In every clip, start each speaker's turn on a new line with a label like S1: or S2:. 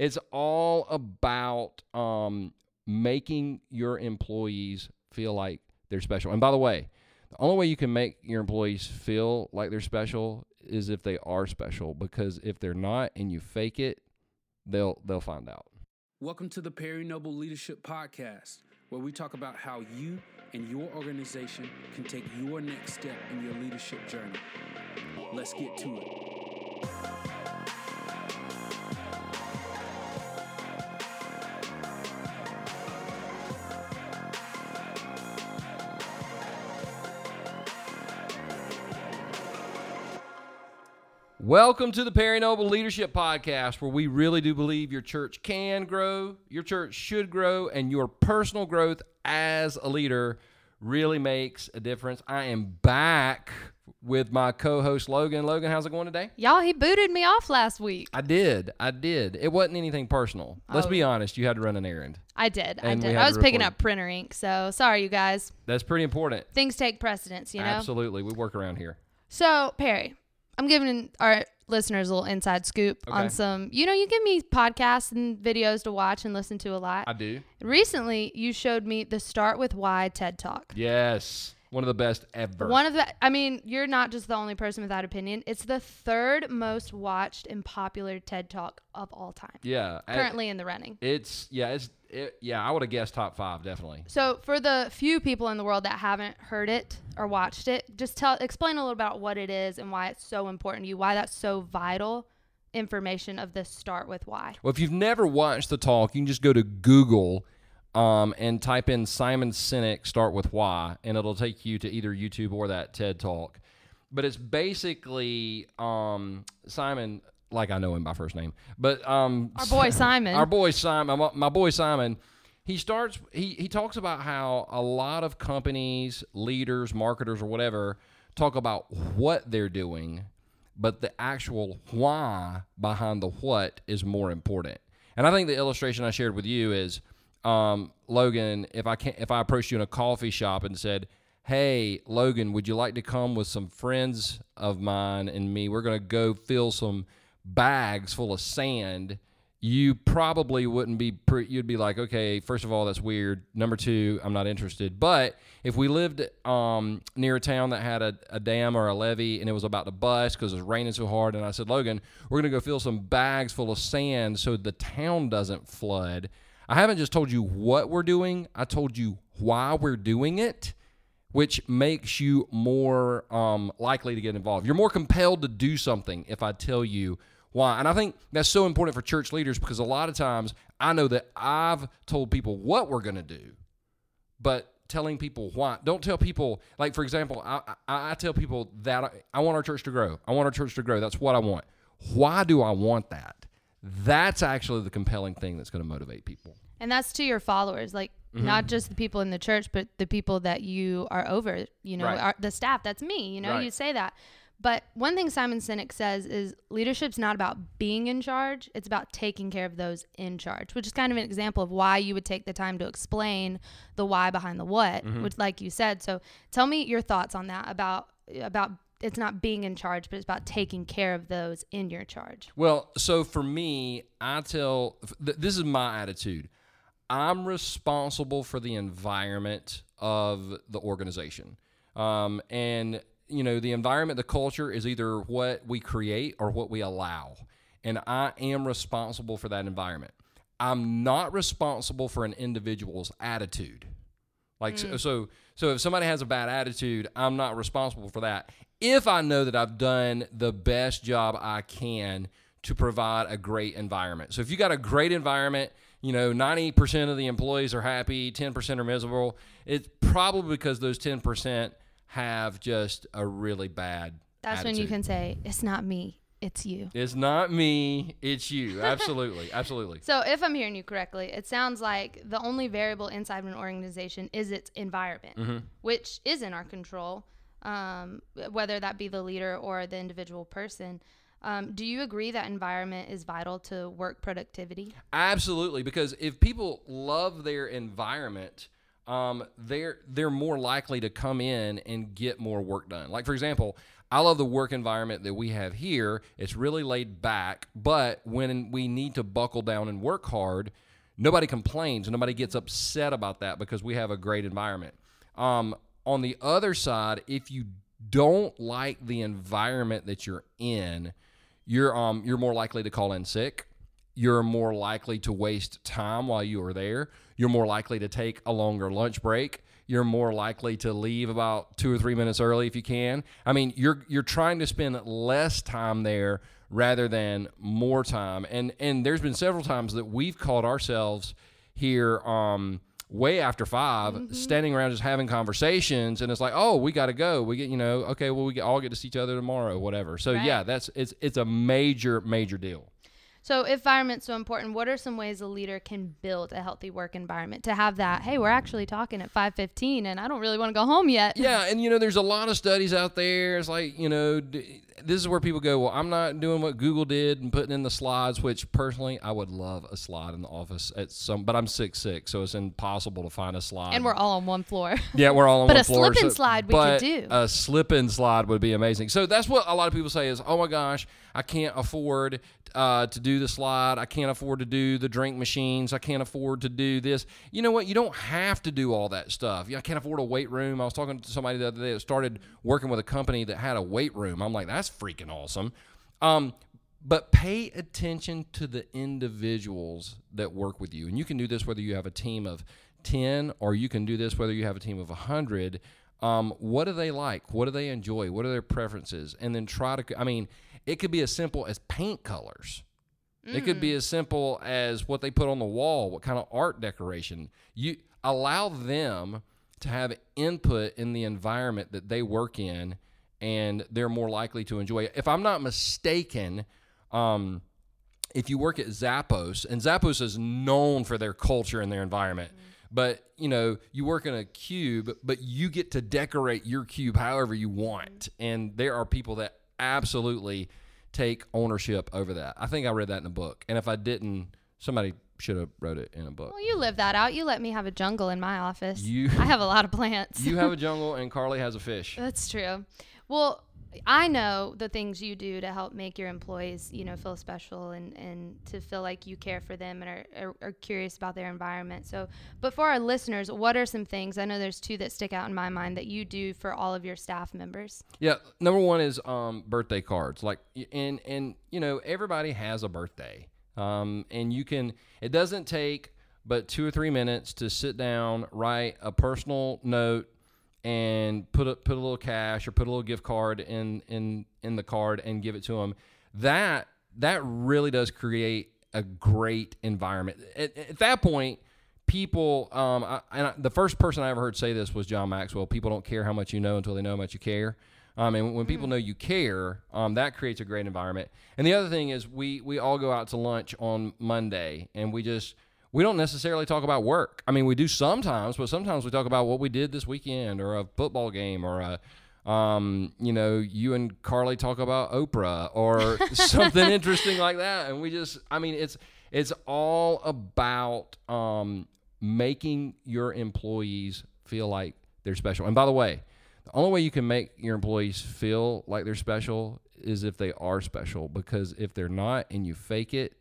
S1: It's all about um, making your employees feel like they're special. And by the way, the only way you can make your employees feel like they're special is if they are special. Because if they're not and you fake it, they'll they'll find out.
S2: Welcome to the Perry Noble Leadership Podcast, where we talk about how you and your organization can take your next step in your leadership journey. Let's get to it.
S1: Welcome to the Perry Noble Leadership Podcast, where we really do believe your church can grow, your church should grow, and your personal growth as a leader really makes a difference. I am back with my co-host Logan. Logan, how's it going today?
S3: Y'all, he booted me off last week.
S1: I did. I did. It wasn't anything personal. Let's
S3: Oh.
S1: be honest. You had to run an errand.
S3: I did. I
S1: And we
S3: did. I was picking up printer ink, so sorry, you guys.
S1: That's pretty important.
S3: Things take precedence, you know?
S1: Absolutely. We work around here.
S3: So, Perry, I'm giving our listeners a little inside scoop
S1: Okay.
S3: on some, you know, you give me podcasts and videos to watch and listen to a lot.
S1: I do.
S3: Recently, you showed me the Start With Why TED Talk.
S1: Yes. One of the best ever.
S3: One of the, I mean, you're not just the only person with that opinion. It's the third most watched and popular TED Talk of all time.
S1: yeah. I-
S3: Currently in the running.
S1: it's yeah, it's it, yeah, I would have guessed top 5 definitely.
S3: So, for the few people in the world that haven't heard it or watched it, just tell explain a little about what it is and why it's so important to you, why that's so vital information of this start with why.
S1: Well, if you've never watched the talk, you can just go to Google um, and type in Simon Sinek, start with why, and it'll take you to either YouTube or that TED talk. But it's basically um, Simon, like I know him by first name, but um,
S3: Our boy Simon.
S1: our boy Simon, my, my boy Simon, he starts he he talks about how a lot of companies, leaders, marketers or whatever talk about what they're doing, but the actual why behind the what is more important. And I think the illustration I shared with you is um, Logan, if I can if I approached you in a coffee shop and said, "Hey, Logan, would you like to come with some friends of mine and me? We're going to go fill some bags full of sand." You probably wouldn't be. Pre- you'd be like, "Okay, first of all, that's weird. Number two, I'm not interested." But if we lived um, near a town that had a, a dam or a levee and it was about to bust because it was raining so hard, and I said, "Logan, we're to go fill some bags full of sand so the town doesn't flood." I haven't just told you what we're doing, I told you why we're doing it, which makes you more um, likely to get involved. You're more compelled to do something if I tell you why. And I think that's so important for church leaders because a lot of times I know that I've told people what we're going to do, but telling people why. Don't tell people, like, for example, I, I, I tell people that I, I want our church to grow. I want our church to grow. That's what I want. Why do I want that? That's actually the compelling thing that's going to motivate people.
S3: and that's to your followers, like
S1: Mm-hmm.
S3: not just the people in the church, but the people that you are over, you know,
S1: Right.
S3: are, the staff. That's me, you know,
S1: Right.
S3: you say that. But one thing Simon Sinek says is leadership's not about being in charge, it's about taking care of those in charge, which is kind of an example of why you would take the time to explain the why behind the what,
S1: Mm-hmm.
S3: which like you said. So tell me your thoughts on that about about it's not being in charge, but it's about taking care of those in your charge.
S1: Well, so for me, I tell th- this is my attitude. I'm responsible for the environment of the organization. Um, and, you know, the environment, the culture is either what we create or what we allow. And I am responsible for that environment. I'm not responsible for an individual's attitude. Like so, so, so if somebody has a bad attitude, I'm not responsible for that. If I know that I've done the best job I can to provide a great environment. So if you got a great environment, you know, 90% of the employees are happy, 10% are miserable, it's probably because those 10% have just a really bad
S3: That's when you can say, It's not me, it's you.
S1: It's not me, it's you. Absolutely. absolutely.
S3: So, if I'm hearing you correctly, it sounds like the only variable inside of an organization is its environment,
S1: Mm-hmm.
S3: which is in our control, um, whether that be the leader or the individual person. Um, do you agree that environment is vital to work productivity?
S1: Absolutely, because if people love their environment, um, they're they're more likely to come in and get more work done. Like for example, I love the work environment that we have here. It's really laid back, but when we need to buckle down and work hard, nobody complains. Nobody gets upset about that because we have a great environment. Um, on the other side, if you don't like the environment that you're in, you're um you're more likely to call in sick. You're more likely to waste time while you are there. You're more likely to take a longer lunch break. You're more likely to leave about two or three minutes early if you can. I mean, you're you're trying to spend less time there rather than more time. And and there's been several times that we've caught ourselves here um way after 5
S3: Mm-hmm.
S1: standing around just having conversations and it's like oh we got to go we get you know okay well we get, all get to see each other tomorrow whatever so
S3: Right.
S1: yeah that's it's it's a major major deal
S3: So, if environment's so important, what are some ways a leader can build a healthy work environment to have that? Hey, we're actually talking at five fifteen, and I don't really want to go home yet.
S1: yeah and you know there's a lot of studies out there it's like you know d- this is where people go well i'm not doing what google did and putting in the slides which personally i would love a slide in the office at some but i'm six six so it's impossible to find a slide
S3: And we're all on one floor.
S1: Yeah, we're all on
S3: But
S1: one
S3: a
S1: floor.
S3: slip and slide we
S1: but
S3: could do.
S1: A slip and slide would be amazing. So that's what a lot of people say is, oh my gosh, I can't afford uh, to do the slide. I can't afford to do the drink machines. I can't afford to do this. You know what? You don't have to do all that stuff. Yeah, I can't afford a weight room. I was talking to somebody the other day that started working with a company that had a weight room. I'm like, that's freaking awesome. Um, but pay attention to the individuals that work with you. And you can do this whether you have a team of 10 or you can do this whether you have a team of 100. Um, what do they like? What do they enjoy? What are their preferences? And then try to, I mean, it could be as simple as paint colors. It could be as simple as what they put on the wall, what kind of art decoration. You allow them to have input in the environment that they work in, and they're more likely to enjoy it. If I'm not mistaken, um, if you work at Zappos, and Zappos is known for their culture and their environment, but you know, you work in a cube, but you get to decorate your cube however you want, and there are people that absolutely take ownership over that. I think I read that in a book, and if I didn't, somebody should have wrote it in a book.
S3: Well, you live that out. You let me have a jungle in my office.
S1: You-
S3: I have a lot of plants.
S1: You have a jungle, and Carly has a fish.
S3: That's true. Well, I know the things you do to help make your employees, you know, feel special and, and to feel like you care for them and are, are, are curious about their environment. So, but for our listeners, what are some things? I know there's two that stick out in my mind that you do for all of your staff members.
S1: Yeah, number one is um, birthday cards. Like, and and you know everybody has a birthday, um, and you can. It doesn't take but two or three minutes to sit down, write a personal note, and put a put a little cash or put a little gift card in in in the card and give it to them. That that really does create a great environment. At, at that point, people um I, and I, the first person I ever heard say this was John Maxwell. People don't care how much you know until they know how much you care. Um, and when people know you care, um, that creates a great environment. And the other thing is, we we all go out to lunch on Monday, and we just we don't necessarily talk about work. I mean, we do sometimes, but sometimes we talk about what we did this weekend, or a football game, or a um, you know, you and Carly talk about Oprah or something interesting like that, and we just, I mean, it's it's all about um, making your employees feel like they're special. And by the way, the only way you can make your employees feel like they're special is if they are special. Because if they're not and you fake it,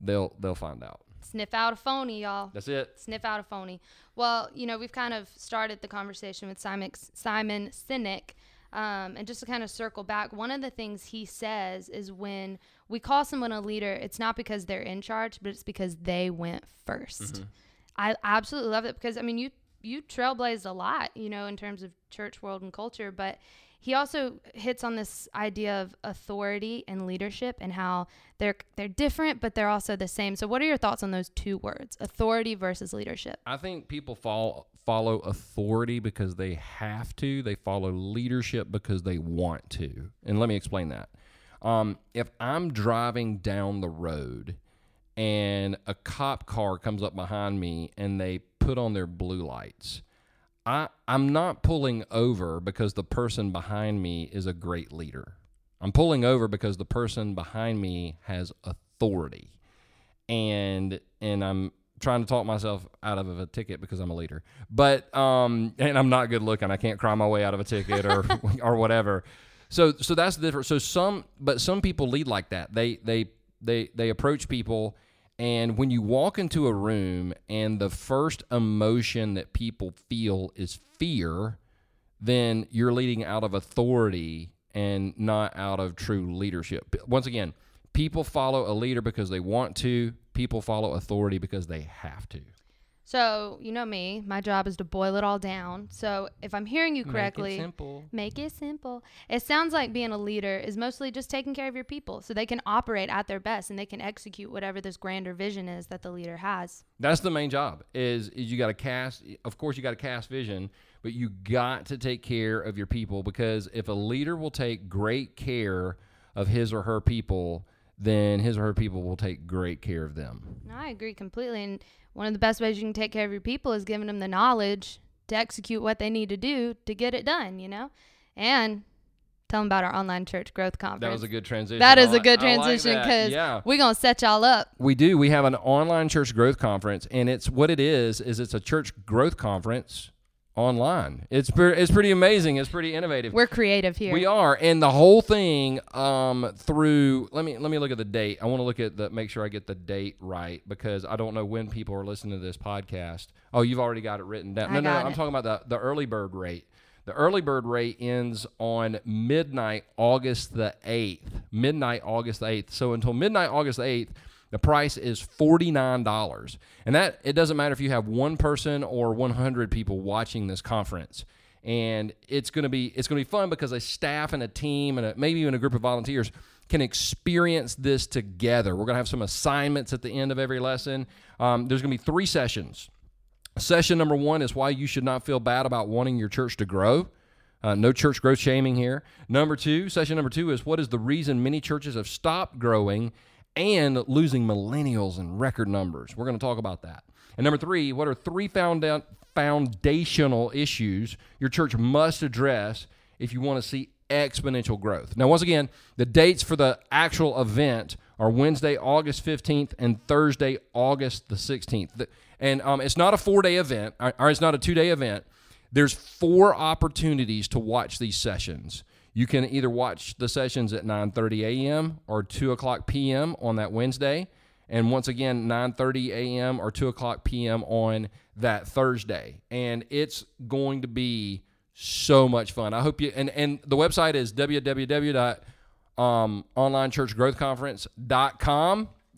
S1: they'll they'll find out.
S3: Sniff out a phony, y'all.
S1: That's it.
S3: Sniff out a phony. Well, you know, we've kind of started the conversation with Simon, Simon Sinek. Um, and just to kind of circle back, one of the things he says is when we call someone a leader, it's not because they're in charge, but it's because they went 1st I absolutely love it because I mean you you trailblazed a lot, you know, in terms of church world and culture, but he also hits on this idea of authority and leadership and how they're they're different but they're also the same. So what are your thoughts on those two words? Authority versus leadership.
S1: I think people follow follow authority because they have to. They follow leadership because they want to. And let me explain that. Um, if I'm driving down the road and a cop car comes up behind me and they put on their blue lights, I I'm not pulling over because the person behind me is a great leader. I'm pulling over because the person behind me has authority and and I'm trying to talk myself out of a ticket because I'm a leader. But um and I'm not good looking. I can't cry my way out of a ticket or or whatever. So so that's the difference. So some but some people lead like that. They they they they approach people and when you walk into a room and the first emotion that people feel is fear, then you're leading out of authority and not out of true leadership. Once again, people follow a leader because they want to, people follow authority because they have to.
S3: So, you know me, my job is to boil it all down. So, if I'm hearing you correctly,
S1: Make it simple.
S3: Make it simple. It sounds like being a leader is mostly just taking care of your people so they can operate at their best and they can execute whatever this grander vision is that the leader has.
S1: That's the main job. Is is you got to cast. Of course, you got to cast vision, but you got to take care of your people because if a leader will take great care of his or her people, then his or her people will take great care of them.
S3: No, I agree completely. And one of the best ways you can take care of your people is giving them the knowledge to execute what they need to do to get it done, you know? And tell them about our online church growth conference.
S1: That was a good transition.
S3: That is a good transition because
S1: yeah.
S3: we're going to set y'all up.
S1: We do. We have an online church growth conference, and it's what it is. Is it's a church growth conference online. It's pre- it's pretty amazing. It's pretty innovative.
S3: We're creative here.
S1: We are, and the whole thing um, through. Let me let me look at the date. I want to look at the make sure I get the date right because I don't know when people are listening to this podcast. Oh, you've already got it written down. No, no. I'm talking about the the early bird rate. The early bird rate ends on midnight, August the eighth. Midnight, August the eighth. So until midnight, August the eighth. The price is $49. And that it doesn't matter if you have one person or 100 people watching this conference. And it's going to be it's going to be fun because a staff and a team and a, maybe even a group of volunteers can experience this together. We're going to have some assignments at the end of every lesson. Um, there's going to be three sessions. Session number one is why you should not feel bad about wanting your church to grow. Uh, no church growth shaming here. Number two, session number two is what is the reason many churches have stopped growing and losing millennials in record numbers. We're going to talk about that. And number three, what are three founda- foundational issues your church must address if you want to see exponential growth? Now, once again, the dates for the actual event are Wednesday, August 15th, and Thursday, August the 16th. And um, it's not a four day event, or it's not a two day event. There's four opportunities to watch these sessions. You can either watch the sessions at 9:30 a.m. or 2 o'clock p.m. on that Wednesday, and once again 9:30 a.m. or 2 o'clock p.m. on that Thursday. And it's going to be so much fun. I hope you and and the website is www um,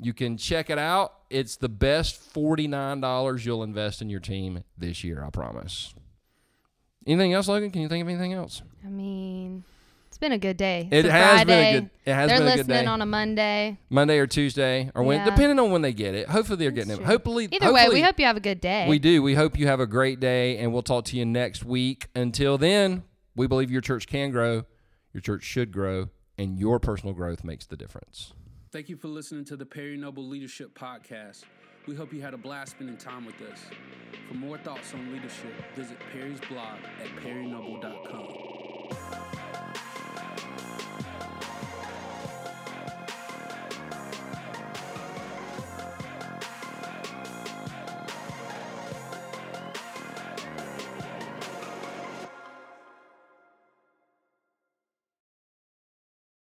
S1: You can check it out. It's the best $49 you'll invest in your team this year, I promise. Anything else, Logan? Can you think of anything else?
S3: I mean, it's been a good day.
S1: It
S3: It's a
S1: has been a good- it has
S3: They're
S1: been a good
S3: listening on a Monday.
S1: Monday or Tuesday or when,
S3: Yeah.
S1: depending on when they get it. Hopefully they're getting it.
S3: true.
S1: Hopefully,
S3: Either way,
S1: hopefully-
S3: we hope you have a good day.
S1: We do. We hope you have a great day, and we'll talk to you next week. Until then, we believe your church can grow, your church should grow, and your personal growth makes the difference.
S2: Thank you for listening to the Perry Noble Leadership Podcast. We hope you had a blast spending time with us. For more thoughts on leadership, visit Perry's blog at perrynoble.com.